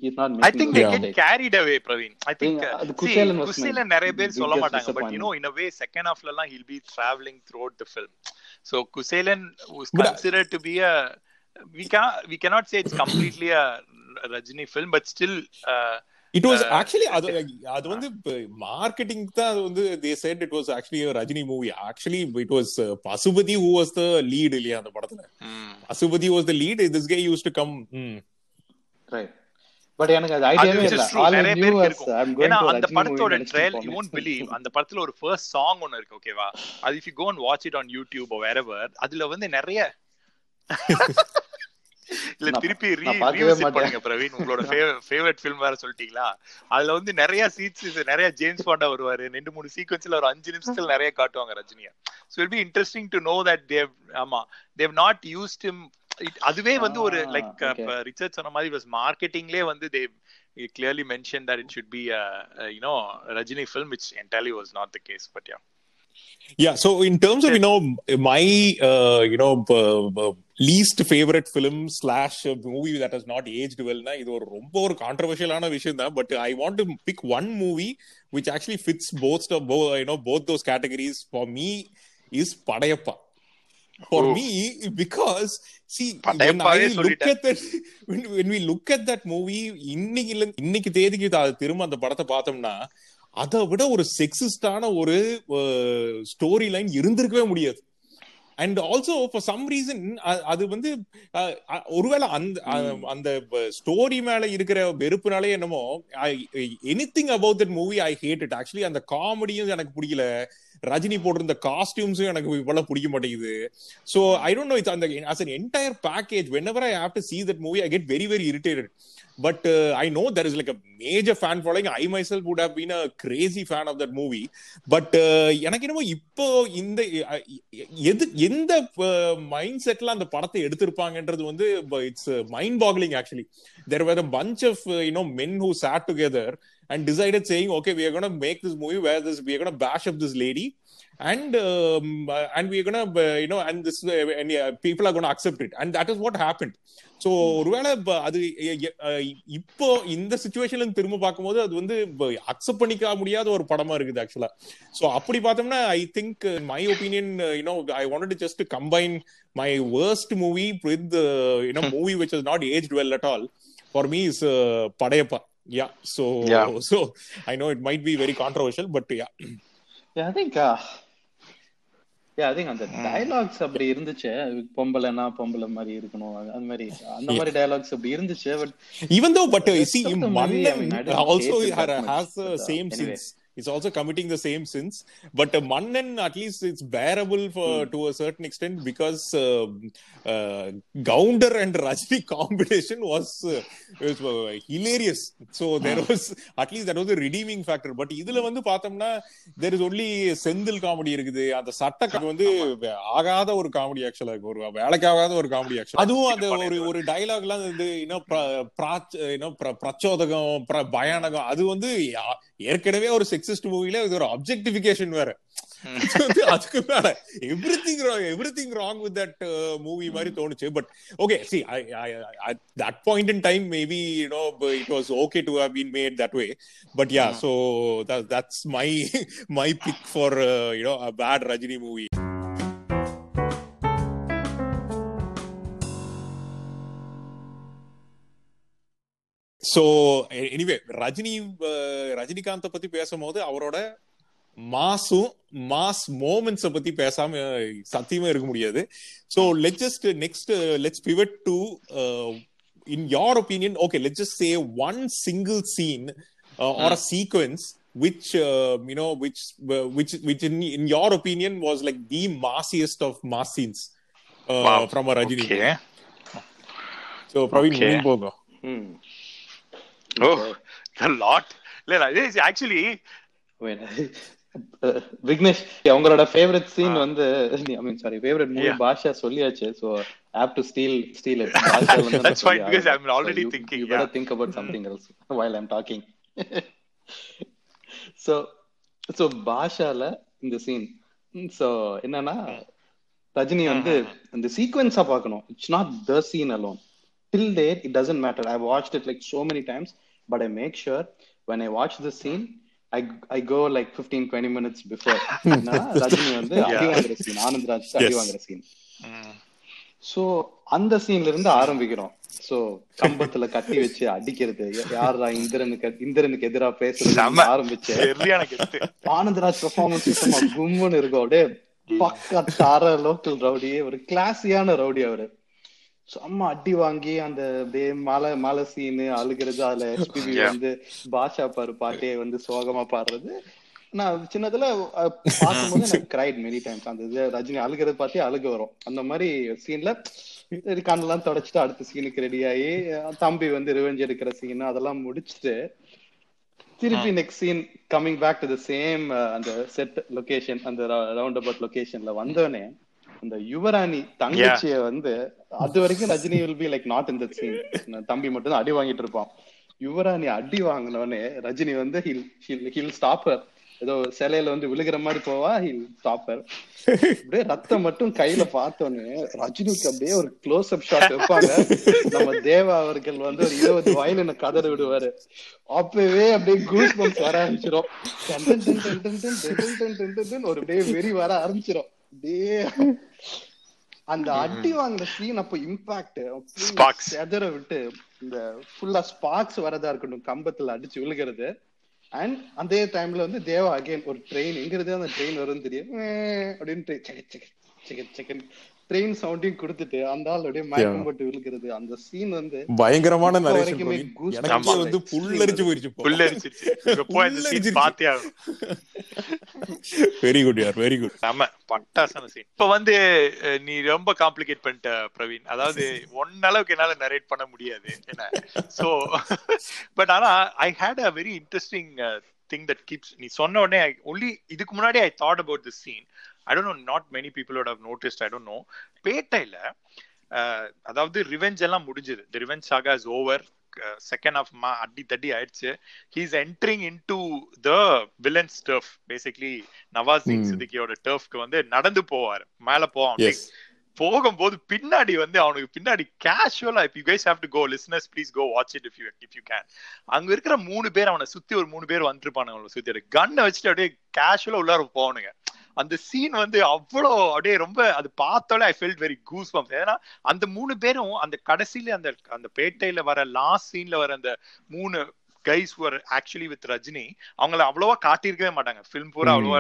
Speaker 3: he's not
Speaker 1: I think they
Speaker 2: Yeah.
Speaker 1: get carried away, Praveen. I think
Speaker 3: Yeah,
Speaker 1: uh,
Speaker 3: அது
Speaker 1: see,
Speaker 3: Kuselan was my
Speaker 1: Kuselan நிறைய பேர் சொல்ல மாட்டாங்க but you know in a way second half எல்லாம் he'll be traveling throughout the film. So Kuselan was
Speaker 2: But-
Speaker 1: considered to be a we can we cannot say it's completely a Rajini film but still uh,
Speaker 2: It was
Speaker 1: Uh,
Speaker 2: actually அது அது வந்து மார்க்கெட்டிங் தான் அது வந்து they said it was actually a Rajini movie actually it was uh, Pasupathy who was the lead இல்லையா அந்த படத்துல. Pasupathy was the lead. This guy used to come hmm.
Speaker 3: Right but எனக்கு அது ஐடியாவே இல்ல.
Speaker 1: நிறைய இருக்கும்.
Speaker 3: கோயிங்
Speaker 1: ஏன்னா
Speaker 3: டு
Speaker 1: அந்த படத்தோட ட்ரெயில் யூ பிலீவ் அந்த படத்துல ஒரு ஃபர்ஸ்ட் சாங் ஒன்னு இருக்கு ஓகேவா அது if you go and watch it on YouTube wherever அதுல வந்து நிறைய இல்ல திருப்பி. பண்ணுங்க பிரவீன் உங்களோட (laughs) ஃபேவரட் ஃபிலிம் வேற சொல்லிட்டீங்களா அதுல வந்து நிறைய சீட்ஸ் நிறைய ஜேம்ஸ் பாண்டா வருவாரு ரெண்டு மூணு சீக்வன்ஸ்ல ஒரு அஞ்சு நிமிஷத்துல நிறைய காட்டுவாங்க ரஜினிய so it be interesting to know that they've ஆமா தேவ் நாட் யூஸ்ட் ஹிம் அதுவே வந்து ஒரு லைக். ரிச்சர்ட் சொன்ன மாதிரி வாஸ் மார்க்கெட்டிங்லேயே வந்து தே clearly mentioned that it should be a, a you know Rajini film, which entirely was not the case. But yeah,
Speaker 2: Yeah, so in terms of you know my uh, you know uh, uh, least favorite film slash uh, movie that has not aged well na இது ஒரு ரொம்ப ஒரு கான்ட்ரவர்ஷியலான விஷயம் தான் but I want to pick one movie which actually fits both of bo- you know both those categories for me is Padayappa for
Speaker 1: Oh.
Speaker 2: me because see when I look at that when, when we look at that movie இன்னைக்கு இல்ல- இன்னைக்கு தேதிக்கு தா- திரும்ப அந்த படத்தை பார்த்தோம்னா அதை விட ஒரு செக்ஸிஸ்டான ஒரு ஸ்டோரி லைன் இருந்திருக்கவே முடியாது and also for some reason அது வந்து ஒருவேளை அந்த அந்த ஸ்டோரி மேல இருக்கிற வெறுப்புனாலே என்னமோ anything about that movie I hate it actually அந்த காமெடியும் எனக்கு பிடிக்கல. ரஜினி போட்டிருந்த காஸ்டியூம்ஸும் எனக்கு இப்பெல்லாம் பிடிக்க மாட்டேங்குது so I don't know it's அந்த as an entire package whenever I have to see that movie I get very very irritated but I know there is like a major fan following I myself would have been a crazy fan of that movie but எனக்கு என்னமோ இப்போ இந்த எது எந்த மைண்ட் செட்ல அந்த படத்தை எடுத்திருப்பாங்கன்றது வந்து it's mind boggling actually there were a bunch of you know men who sat together and decided saying okay we are going to make this movie where this we are going to bash up this lady and um, and we are going to uh, you know and this uh, and yeah, people are going to accept it and that is what happened so ஒருவேளை அது இப்போ இந்த சுச்சுவேஷன்ல திரும்ப பார்க்கும்போது அது வந்து அக்செப்ட் பண்ணிக்க முடியாத ஒரு படமா இருக்குது ஆக்சுவலா ஸோ அப்படி பார்த்தோம்னா I think my opinion you know I wanted just combine my worst movie with you know movie which is not aged well at all for me is Padayappa Yeah. So
Speaker 1: Yeah.
Speaker 2: so I know it might be very controversial, but yeah.
Speaker 3: Yeah, I think uh, yeah, I think அந்த டயலாக்ஸ் அப்படி இருந்துச்சு பொம்பளைனா பொம்பளை மாதிரி இருக்கணும் அந்த மாதிரி அந்த மாதிரி டயலாக்ஸ் அப்படி இருந்துச்சு but
Speaker 2: Even though, but uh, you
Speaker 3: Rest
Speaker 2: see,
Speaker 3: of the movie,
Speaker 2: Mannan
Speaker 3: I it's
Speaker 2: also
Speaker 3: committing the
Speaker 2: same sins
Speaker 3: but uh,
Speaker 2: mannan at least it's bearable for mm. to a certain extent because uh, uh, gounder and rajni combination was, was hilarious so there was at least that was a redeeming factor but இதுல வந்து பார்த்தோம்னா there is only Senthil comedy இருக்குது அந்த சட்ட வந்து ஆகாத ஒரு காமெடி ஆக்சுவலா ஒரு வேலைக்காகாத ஒரு காமெடி ஆக்சுவல் அதுவும் அந்த ஒரு ஒரு டைலாக்லாம் வந்து இன்னும் பிரச்சோதகம் பயானகம் அது வந்து ஏற்கனவே ஒரு செக்ஸ் செக்ஸிஸ்ட் மூவில இது ஒரு அப்ஜெக்டிபிகேஷன் வேற. அதுக்கு மேல everything everything wrong with that movie மாதிரி தோணுச்சு. But okay see that point in time maybe you know it was okay to have been made that way but yeah so that's my. My pick for a bad Rajini movie so anyway Rajini ரஜினிகாந்த பத்தி பேசும்போது அவரோட மாஸும் மாஸ் மோமெண்ட்ஸ பத்தி பேசாம சத்தியமா இருக்க முடியாது so let just next let's pivot to in your opinion okay let just say one single scene or a sequence which uh, you know which uh, which which in, in your opinion was like the massiest of mass scenes uh, wow. from a Rajini
Speaker 1: okay.
Speaker 2: so Praveen
Speaker 1: Okay.
Speaker 2: Pogo.
Speaker 3: Hmm.
Speaker 1: Oh lot இல்ல
Speaker 3: ஆக்சுவலி விக்னேஷ் (laughs) அவங்களோட ஃபேவரட் சீன் வந்து ஐ மீன் சாரி பாஷா சொல்லியாச்சு.
Speaker 1: So have
Speaker 3: steal steal
Speaker 1: it
Speaker 3: think about something else while I talking so so பாஷால இந்த சீன் சோ என்னன்னா ரஜினி வந்து அந்த சீக்வென்ஸா பார்க்கணும். It's not the alone till date it doesn't matter I watched but i make sure when i watch the scene i i go like 15 20 minutes before. (laughs) Rajini வந்து அடி வாங்குற சீன் ஆனந்த் ராஜ் அடி
Speaker 2: Yes.
Speaker 3: வாங்குற சீன்
Speaker 1: mm,
Speaker 3: சோ அந்த சீன்ல இருந்து ஆரம்பிக்கிறோம். சோ கம்பத்துல கட்டி வச்சு அடிக்கிறது யாரா இந்திரனுக்கு இந்திரனுக்கு எதிரா பேசுறது. ஆரம்பிச்சு. ஆனந்தராஜ் பெர்ஃபார்மன்ஸ் சுத்தமா கும்முன்னு இருக்கும். அப்படியே பக்கா தர லோக்கல் ரவுடியே ஒரு கிளாஸியான ரவுடி அவரு. செம்ம அடி வாங்கி அந்த அப்படியே மலை மலை சீனு அழுகிறது அதுல எஸ்பிபி. வந்து பாஷா பாரு பாட்டே வந்து சோகமா பாடுறது. நான் சின்னதுல பார்க்கும்போது (laughs) எனக்கு கிரைட் மெனி டைம்ஸ் அந்த இது ரஜினி அழுகிறது பார்த்தே அழுக வரும். அந்த மாதிரி சீன்ல கண்ணெல்லாம் தொடச்சிட்டு அடுத்த சீனுக்கு ரெடி ஆகி தம்பி வந்து ரிவெஞ்ச் எடுக்கிற சீன் அதெல்லாம் முடிச்சுட்டு திருப்பி next scene coming back to the same அந்த செட் லொகேஷன் அந்த ரவுண்ட் அபவுட் லொகேஷன்ல வந்தோடனே அந்த யுவராணி தங்கச்சியை வந்து அது வரைக்கும் Rajini will be like not in the தம்பி மட்டும் தான் அடி வாங்கிட்டு இருப்பான் யுவராணி அடி வாங்கினோடனே ரஜினி வந்து ஹில் ஹில் ஹில் ஸ்டாப்பர் ஏதோ சிலையில வந்து விழுகிற மாதிரி போவா ஹில் ஸ்டாப்பர் அப்படியே ரத்தம் மட்டும் கையில பார்த்தோன்னு ரஜினிக்கு அப்படியே ஒரு க்ளோஸ் அப் ஷாட் வைப்பாங்க நம்ம தேவா அவர்கள் வந்து ஒரு இருபது வயலின கதற விடுவாரு அப்பவே அப்படியே கூஸ் பம்ஸ் வர ஆரம்பிச்சிடும் ஒரு அப்படியே வெறி வர ஆரம்பிச்சிடும் அப்படியே அந்த அடி வாங்குற சீன் அப்ப இம்பாக்ட். செதற விட்டு இந்த ஃபுல்லா ஸ்பார்க்ஸ் வரதா இருக்கட்டும் கம்பத்துல அடிச்சு விழுகிறது. அண்ட் அதே டைம்ல வந்து தேவா அகைன் ஒரு ட்ரெயின் எங்க இருந்து அந்த ட்ரெயின் வரும்னு தெரியும். அப்படின்னு செகண்ட் செகண்ட் ட்ரெயின் சவுண்டையும் கொடுத்துட்டு அந்த ஆள் அப்படியே மயக்கம் போட்டு விழுகிறது அந்த சீன் வந்து
Speaker 2: பயங்கரமான நரேஷன் எனக்கே. வந்து புல்லரிச்சு போயிருச்சு
Speaker 1: புல்லரிச்சிருச்சு இப்ப போய் அந்த சீன்
Speaker 2: புல்லரிச்சிருச்சு.
Speaker 1: பார்த்தே ஆகணும்.
Speaker 2: வெரி குட் யார் வெரி குட்
Speaker 1: செம பட்டாசான சீன் இப்ப வந்து நீ ரொம்ப காம்ப்ளிகேட் பண்ணிட்ட பிரவீன். அதாவது ஒன்ன அளவுக்கு என்னால நரேட் பண்ண முடியாது. என்ன? சோ பட் ஆனா I hate a very interesting thing that keeps நீ சொன்ன உடனே ஒன்லி இதுக்கு முன்னாடி I thought about this scene I don't know not many people would have noticed I don't know பேட்டையில அதாவது ரிவெஞ்ச் எல்லாம் முடிஞ்சது. The revenge saga is over second half மா அடி தட்டி ஆயிடுச்சு. He's entering in to the villain stuff basically Nawaz Singh. சித்திகியோட டர்ஃப்க்கு வந்து நடந்து போவார். மேல போவான் போகும்போது பின்னாடி வந்து அவனுக்கு பின்னாடி கேஷுவலா if you guys have to go listeners please go watch it if you if you can அங்க இருக்கிற மூணு பேர் அவனை சுத்தி ஒரு மூணு பேர் வந்துருப்பானுங்க அவனை சுத்தி. கன்னை வச்சுட்டு அப்படியே கேஷுவலா உள்ளார போவானுங்க. அந்த சீன் வந்து அவ்வளோ அப்படியே ரொம்ப அது பார்த்தாலே I felt very goose bump ஏன்னா அந்த மூணு பேரும் அந்த கடைசியில அந்த அந்த பேட்டையில வர லாஸ்ட் சீன்ல வர அந்த மூணு guys were actually with Rajini அவங்கள அவ்வளவா காட்டியிருக்கவே மாட்டாங்க. ஃபிலிம் பூரா. அவ்வளவா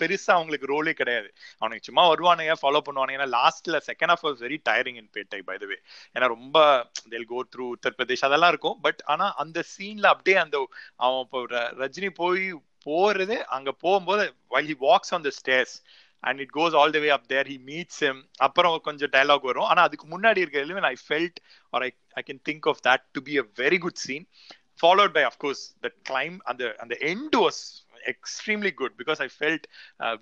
Speaker 1: பெருசா அவங்களுக்கு ரோலே கிடையாது. அவனுக்கு சும்மா வருவானுங்க ஃபாலோ பண்ணுவானுங்க. ஏன்னா லாஸ்ட்ல second half was very tiring in Petta by the way ஏன்னா ரொம்ப தேல் கோ த்ரூ உத்தரப்பிரதேஷ் அதெல்லாம் இருக்கும். பட் ஆனா அந்த சீன்ல அப்படியே அந்த அவன் இப்போ ரஜினி போய் போறது அங்க போகும்போது while he walks on the stairs and it goes all the way up there he meets him. அப்புறம் கொஞ்சம் டயலாக் வரும். ஆனா அதுக்கு முன்னாடி இருக்கிற element I felt or I I can think of that to be a very good scene followed by of course that claim அந்த அந்த end was extremely good because I felt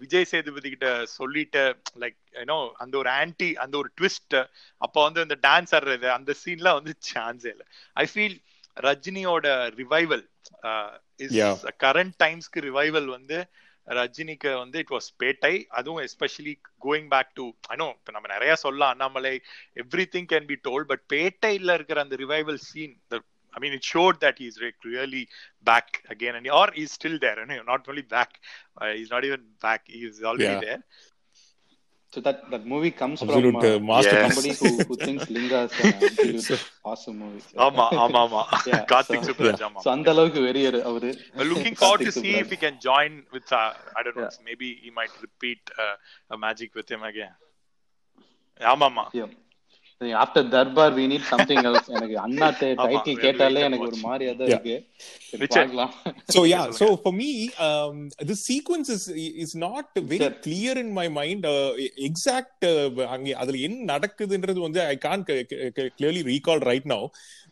Speaker 1: Vijay Sethupathi கிட்ட சொல்லிட்டு லைக் யூனோ அந்த ஒரு ஆன்டி அந்த ஒரு ட்விஸ்ட் அப்போ வந்து அந்த டான்ஸ் ஆடுறது அந்த சீன்லாம் வந்து சான்ஸே இல்லை. ஐ ஃபீல் ரஜினியோட ரிவைவல் இஸ். கரண்ட் டைம்ஸ்க்கு ரிவைவல் வந்து ரஜினிக்கு வந்து இட் வாஸ் பேட்டை அதுவும் especially going back to I know இப்போ நம்ம நிறைய சொல்லலாம் Annamalai everything can be told but பேட்டையில் இருக்கிற அந்த revival scene I mean, it showed that he's re- really back again, and or he's still there. And not only back, uh, he's not even back; he's already
Speaker 2: Yeah.
Speaker 1: there.
Speaker 3: So that that movie comes
Speaker 2: Absolute
Speaker 3: from
Speaker 2: uh,
Speaker 3: uh,
Speaker 2: masterpiece.
Speaker 3: somebody who, who thinks Linga is an absolute awesome movie. So,
Speaker 1: ஆமா ஆமா ஆமா
Speaker 3: Yeah, so-
Speaker 1: சுப்ராஜ் ஆமா
Speaker 3: so அந்த அளவுக்கு வெறியர் அவரு
Speaker 1: We're looking forward to see if
Speaker 3: Subraj.
Speaker 1: he can join with. Uh, I don't know.
Speaker 3: Yeah.
Speaker 1: Maybe he might repeat uh, a magic with him again. ஆமா ஆமா
Speaker 3: Yeah. After Darbar we need something else எனக்கு
Speaker 1: ஆமா,
Speaker 3: டைட்டில்
Speaker 1: we
Speaker 3: கேட்டாலே எனக்கு ஒரு தான்
Speaker 2: Yeah.
Speaker 3: இருக்கு. பார்க்கலாம்
Speaker 2: so yeah so for me um the sequence is is not very
Speaker 3: Sure.
Speaker 2: clear in my mind uh, exact uh, அங்க அதுல என்ன நடக்குதுன்றது வந்து i can't c- c- c- clearly recall right now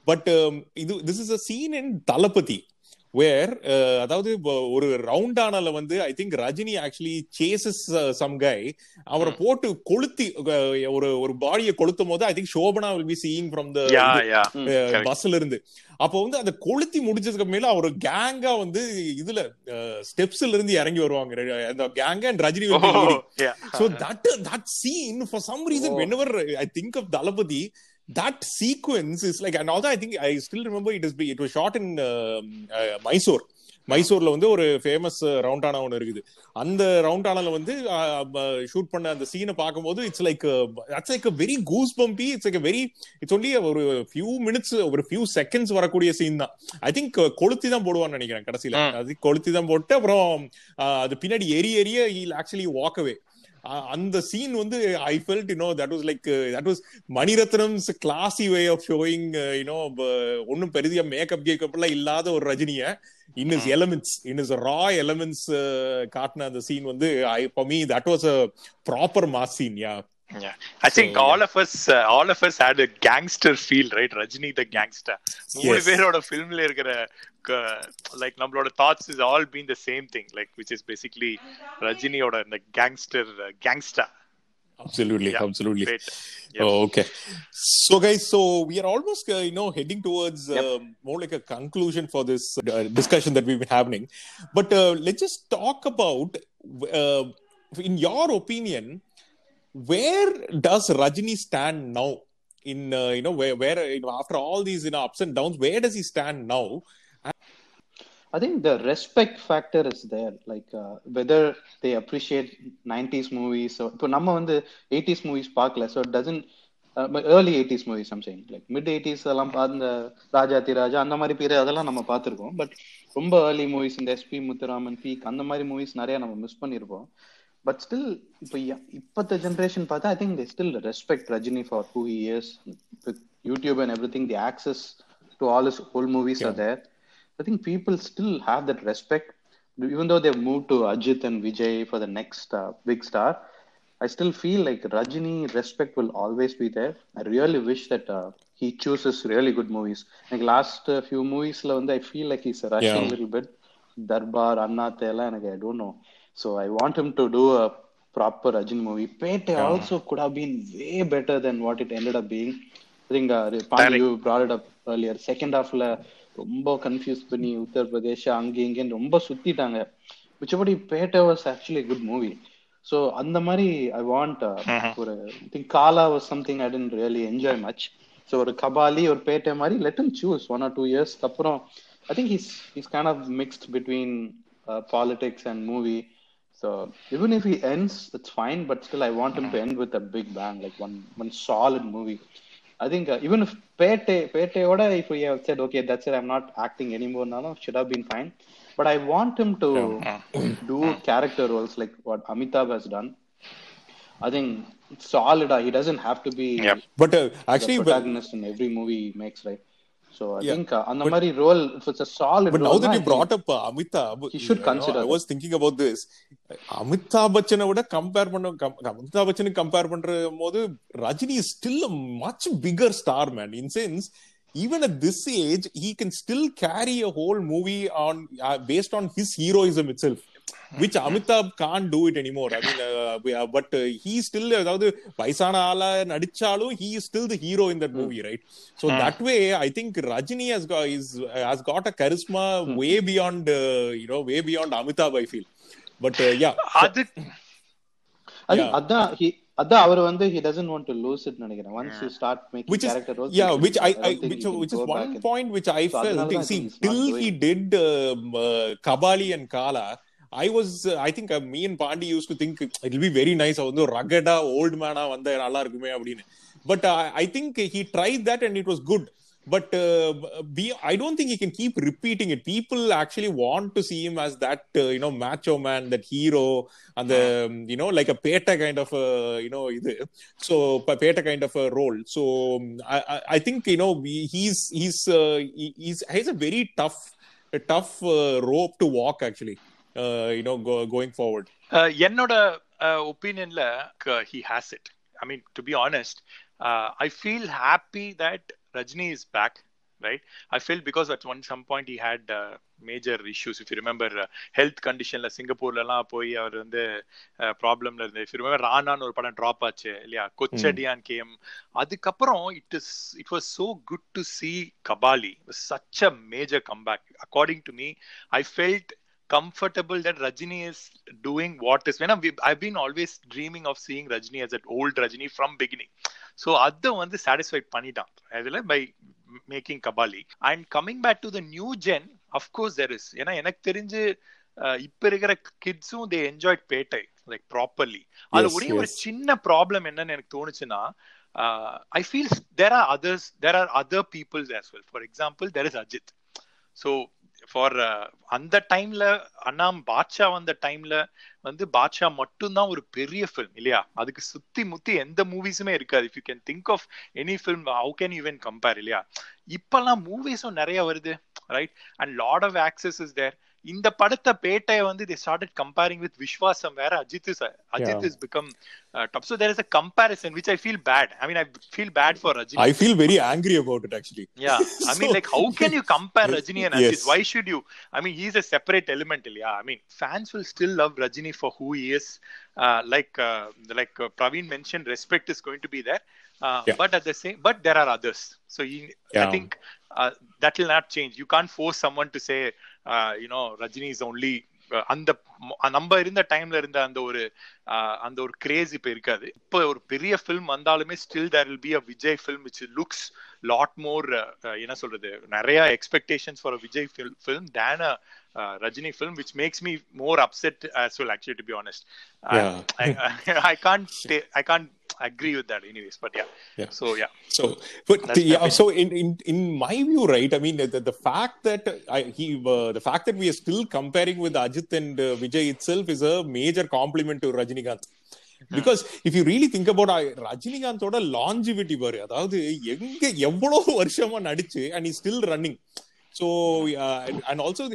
Speaker 2: but um, இது this is a scene in தளபதி வேர் அதாவது வ- ஒரு ரவுண்ட் ஆனால வந்து I think Rajini actually chases some guy அவரை போட்டு கொளுத்தி uh, ஒரு ஒரு பாடியை கொளுத்தும் போது I think Shobana will be
Speaker 1: seeing from the.
Speaker 2: பஸ்ல இருந்து அப்போ வந்து அந்த கொளுத்தி முடிச்சதுக்கு மேல அவர் கேங்கா வந்து இதுல ஸ்டெப்ஸ்ல இருந்து இறங்கி வருவாங்க அந்த கேங்க and Rajini will be leading.
Speaker 1: Oh, yeah.
Speaker 2: so that that scene for some reason That sequence is like and although i think i still remember it is it was shot in um, uh, mysore. மைசூர்ல வந்து ஒரு ஃபேமஸ் ரவுண்டானா ஒன்று இருக்குது. அந்த ரவுண்டானால வந்து ஷூட் பண்ண அந்த சீனை பார்க்கும்போது it's like that's like very goose bumpy it's like very it's only ஒரு ஃபியூ மினிட்ஸ் ஒரு ஃபியூ செகண்ட்ஸ் வரக்கூடிய சீன் தான். ஐ திங்க் கொளுத்தி தான் போடுவான்னு நினைக்கிறேன் கடைசியில. அது கொளுத்தி தான் போட்டு அப்புறம் uh, அது பின்னாடி எரிய எரிய ஆக்சுவலி வாக் அவே அந்த சீன் வந்து I felt you know that was like that was Maniratnam's classy way of showing you know ஒன்னும் பெரிய மேக்கப் கேக்கப் எல்லாம் இல்லாத ஒரு ரஜினிய in his elements in his raw elements காட்டின அந்த சீன் வந்து I for me that was a proper mass scene yeah
Speaker 1: Yeah. I think
Speaker 2: So,
Speaker 1: all of us, uh, all of us had a gangster feel, right? Rajini the gangster. மூணு. பேரோட ஃபிலிம்ல இருக்கிற லைக் நம்மளோட thoughts is all been the same thing like which is basically ரஜினியோட இந்த gangster gangsta
Speaker 2: absolutely
Speaker 1: Yeah,
Speaker 2: absolutely
Speaker 1: great. Yep.
Speaker 2: Oh, okay. So, guys, so we are almost, uh, you know, heading towards
Speaker 3: Yep.
Speaker 2: um, more like a conclusion for this uh, discussion that we've been having. But uh, let's just talk about, uh, in your opinion, where does Rajini stand now? In uh, you know where where you know after all these you know ups and downs, where does he stand now?
Speaker 3: I think the respect factor is there. Like uh, whether they appreciate 90s movies. So, இப்போ நம்ம வந்து 80s movies பார்க்கல. So it doesn't uh, early 80s movies I'm saying. Like mid 80s எல்லாம் அந்த ராஜா அந்த மாதிரி பேர் அதெல்லாம் நம்ம பார்த்திருக்கோம். பட் ரொம்ப early movies இந்த எஸ்பி முத்துராமன் பீக் அந்த மாதிரி மூவிஸ் நிறைய நம்ம மிஸ் பண்ணியிருப்போம். பட் ஸ்டில் இப்போ இப்பத்த ஜென்ரேஷன் பார்த்தா I think they still respect Rajini for who he is with YouTube and everything the access to all is whole movies are there I think people still have that respect, even though they've moved to Ajit and Vijay for the next uh, big star. I still feel like Rajini respect will always be there. I really wish that uh, he chooses really good movies. Like last uh, few movies, I feel like he's rushing
Speaker 2: yeah.
Speaker 3: a little bit. Darbar, Anna Tela, and I don't know. So I want him to do a proper Rajini movie. Pete yeah. also could have been way better than what it ended up being. I think uh, Pani, you brought it up earlier. Second half, ரொம்ப கன்ஃபியூஸ் பண்ணி உத்தரப்பிரதேஷ் அங்க இங்கன்னு ரொம்ப சுத்திட்டாங்க. மிச்சபடி Petta was actually good movie so அந்த மாதிரி ஐ வாண்ட் ஒரு think Kaala was something I didn't really enjoy much so ஒரு கபாலி ஒரு பேட்டை மாதிரி let him choose one or two இயர்ஸ்க்கு அப்புறம் I think he's he's kind of mixed between politics and movie so even if he ends it's fine but still I want him to end with a big bang like one one solid I think even Petta பேட்டையோட if I said okay that's I am not acting எனிமோர்னாலும் should have been fine but I want him to do character roles like what Amitabh has done I think solid. He doesn't have to be.
Speaker 1: Yep.
Speaker 2: But actually,
Speaker 3: protagonist in every movie he makes, right? So I
Speaker 2: Yeah.
Speaker 3: think uh, அந்த
Speaker 2: But-
Speaker 3: மாதிரி role if it's a solid
Speaker 2: But now
Speaker 3: role,
Speaker 2: that
Speaker 3: na,
Speaker 2: you brought up uh, Amitabh,
Speaker 3: He should
Speaker 2: you know,
Speaker 3: consider
Speaker 2: I was thinking about this. Amitabh பச்சனை விட கம்பேர் பண்ண அமிதாப் பச்சனுக்கு கம்பேர் பண்ற போது Rajini is still a much bigger star man in sense even at this age he can still carry a whole movie on uh, based on his heroism itself which Amitabh can't do it anymore. I mean, uh, we- uh, but uh, he still அதாவது வயசான ஆளா நடிச்சாலும் he is still the hero in that movie, right? So that way, I think Rajini has got is has got a charisma way beyond uh, you know way beyond Amitabh. I feel, but uh, yeah,
Speaker 1: அது.
Speaker 3: அதான் அவர் வந்து he doesn't want to lose it நினைக்கிறேன்
Speaker 2: which i, I which, which is one point which i felt see till he did um, uh, kabali and kala was, uh, I think uh, me and Pandi used to think it'll be very nice. வந்து ஒரு ரகடா ஓல்ட் மேனா வந்தா நல்லா இருக்குமே அப்படின்னு but I think he try that and it was good but be i don't think he can keep repeating it people actually want to see him as that uh, you know macho man that hero and the um, you know like a peta kind of uh, you know இது so pa- peta kind of a role so um, I, I i think you know we- he's he's uh, he- he's uh, uh,
Speaker 1: Uh, என்னோட ஒப்பீனியன்ல he has it I mean to be honest I feel happy that Rajini is back right I feel because at one some point he had major issues if remember health கண்டிஷன்ல சிங்கப்பூர்லலாம் போய் அவர் வந்து ப்ராப்ளம்ல இருந்து இஃப் ரிமெம்பர் ரானான்னு ஒரு படம் ட்ராப் ஆச்சு இல்லையா? கொச்சடியான் கேம். அதுக்கப்புறம் it is it was so good to see Kabali such a major comeback according to me I felt comfortable that Rajini is doing what is when I've been always dreaming of seeing Rajini as an old Rajini from beginning. So அதை வந்து satisfied பண்ணிட்டான் அதுல by making Kabali and coming back to the new gen of course there is ஏன்னா எனக்கு தெரிஞ்சு இப்ப இருக்கிற கிட்ஸும் they enjoyed Petta like properly அது ஒரே ஒரு. சின்ன ப்ராப்ளம் என்னன்னு எனக்கு தோணுச்சுன்னா I feel there are others there are other well for example there is Ajith so for uh, அந்த டைம்ல அண்ணாம் பாட்ஷா வந்த டைம்ல வந்து பாட்ஷா மட்டும்தான் ஒரு பெரிய ஃபிலிம் இல்லையா? அதுக்கு சுத்தி முத்தி எந்த மூவிஸுமே இருக்காது. If you can think of any film how can you compare இல்லையா? இப்பெல்லாம் மூவிஸும் நிறைய வருது right and lot of access is there இந்த படத்தை பேட்டைய வந்து they started comparing with Viswasam வேற Ajith is
Speaker 2: Ajith.
Speaker 1: Is become top so there is a comparison which I feel bad I mean I feel bad for Rajini
Speaker 2: i feel very angry about it actually
Speaker 1: Yeah, I mean,
Speaker 2: So-
Speaker 1: like, how can you compare Rajini and
Speaker 2: Yes.
Speaker 1: Ajit? Why should you? I mean, he's a separate element. Yeah, I mean, fans will still love Rajini for who he is. Uh, like, uh, like uh, Praveen mentioned, respect is going to be there. Uh,
Speaker 2: Yeah.
Speaker 1: But at the same, but there are others. So I
Speaker 2: Yeah.
Speaker 1: think uh, that will not change. You can't force someone to say, you know Rajini is only அந்த நம்ம இருந்த டைம்ல இருந்த அந்த ஒரு அந்த ஒரு கிரேஸ் இப்ப இருக்காது. இப்ப ஒரு பெரிய ஃபிலிம் வந்தாலுமே still there will be a Vijay film which looks lot more என்ன சொல்றது நிறைய expectations for Vijay film then a Rajini film which makes me more upset as well actually to be honest
Speaker 2: Yeah.
Speaker 1: I, I, (laughs) I can't ta- I can't agree with that anyways but yeah,
Speaker 2: Yeah.
Speaker 1: so yeah
Speaker 2: So, but
Speaker 1: That's
Speaker 2: the, yeah,
Speaker 1: definitely-
Speaker 2: so in, in in my view, right? I mean, the, the fact that I, he, uh, the fact that we are still comparing with Ajit and uh, Vijay itself is a major compliment to Rajinikanth. Because if you really think about uh, ரஜினிகாந்தோட longevity பாரு அதாவது எங்க எவ்வளவு வருஷமா நடிச்சு and is still running so and also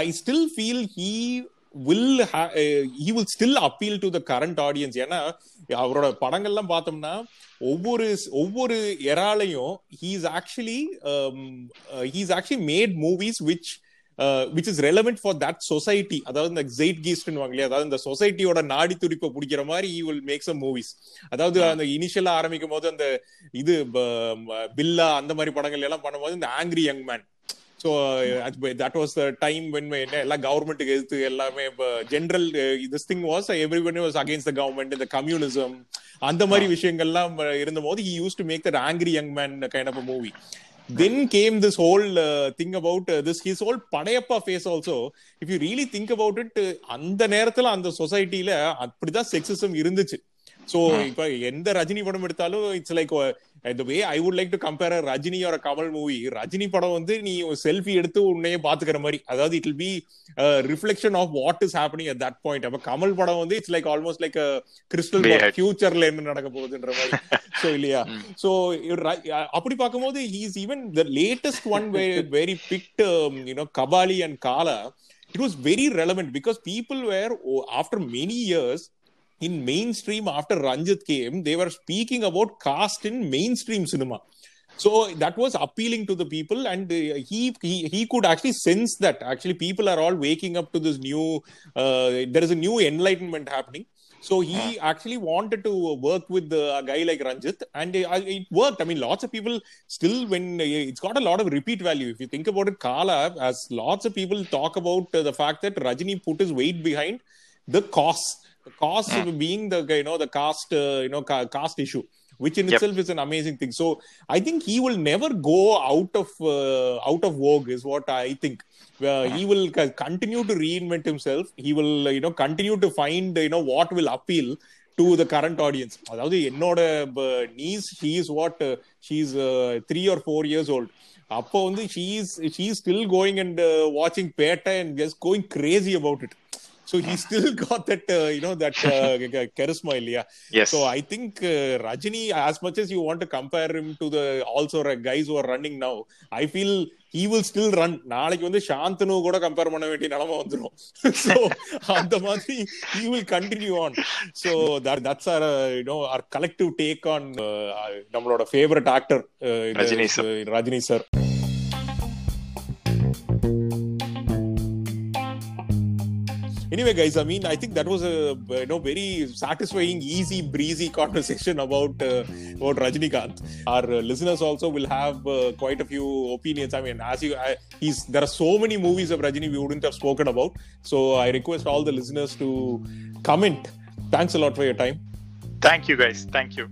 Speaker 2: I still feel he will he will still appeal to the current audience ஏன்னா அவரோட படங்கள்லாம் பார்த்தோம்னா ஒவ்வொரு ஒவ்வொரு எராலையும் he's actually he's actually made movies which which is relevant for that society அதாவது இந்த ஜெயிட் கீஸ்ட்னு வாங்கலையா அதாவது இந்த சொசைட்டியோட நாடி துடிப்பை பிடிக்கிற மாதிரி he will make some movies அதாவது அந்த இனிஷியலா ஆரம்பிக்கும் போது அந்த இது பில்லா அந்த மாதிரி படங்கள் எல்லாம் பண்ணும்போது இந்த angry young man so that was the time when என்ன எல்லாம் கவர்மெண்ட்டுக்கு எதிர்த்து எல்லாமே general this thing was everyone was against the government இந்த கம்யூனிசம் அந்த மாதிரி விஷயங்கள்லாம் இருந்தபோது he use to make that angry young man kind of a movie then came this whole uh, thing about uh, this his whole Padayappa phase also if you really think about it அந்த நேரத்துல அந்த சொசைட்டில அப்படிதான் செக்ஸிசம் இருந்துச்சு. சோ இப்ப எந்த ரஜினி படம் எடுத்தாலும் it's like would like to compare a Rajini or a Kamal movie, Rajini படம் வந்து நீ செல்ஃபி எடுத்து உன்னையே பாத்துக்கிற மாதிரி. அதாவது it will be reflection of what is happening at that point அப்ப கமல் படம் வந்து it's like almost
Speaker 1: like crystal.
Speaker 2: ஃபியூச்சர்ல என்ன நடக்க போகுதுன்ற மாதிரி. (laughs) சோ இல்லையா? சோ அப்படி பார்க்கும்போது he's even the latest one very picked you know Kabali and Kaala it was very relevant because people were oh, after many years in mainstream after ranjit came they were speaking about caste in mainstream cinema so that was appealing to the people and uh, he, he he could actually sense that actually people are all waking up to this new uh, there is a new enlightenment happening so he actually wanted to work with a guy like Ranjit, and uh, it worked. I mean, lots of people still, when uh, it's got a lot of repeat value. If you think about it, Kala, as lots of people talk about the fact that Rajini put his weight behind the cost, cost of being the you know the caste uh, you know ca- caste issue. Which in
Speaker 1: Yep.
Speaker 2: itself is an amazing thing. So I think he will never go out of uh, out of vogue, is what I think. Uh, he will c- continue to reinvent himself. He will uh, you know continue to find you know what will appeal to the current audience. அதாவது என்னோட niece she is what she is three or four years old அப்போ வந்து she is she is still going and வாட்சிங் Petta and just going crazy about it So he still got that you know that charisma இல்லையா
Speaker 1: Yes.
Speaker 2: So I think uh, Rajini, as much as you want to compare him to the also r- guys who are running now, I feel he will still run. நாளைக்கு வந்து சாந்தனு கூட கம்பேர் பண்ண வேண்டிய நிலைமை வந்துரும் so அந்த மாதிரி he will continue on so that that's our uh, you know our collective take on uh, நம்மளோட favorite actor uh, in anyway guys i mean i think that was a you know very satisfying easy breezy conversation about uh, about rajnikant our uh, listeners also will have uh, quite a few opinions. I mean as you I, he's there are so many movies of rajini we wouldn't have spoken about. So i request all the listeners to comment. Thanks a lot for your time.
Speaker 1: Thank you, guys. Thank you.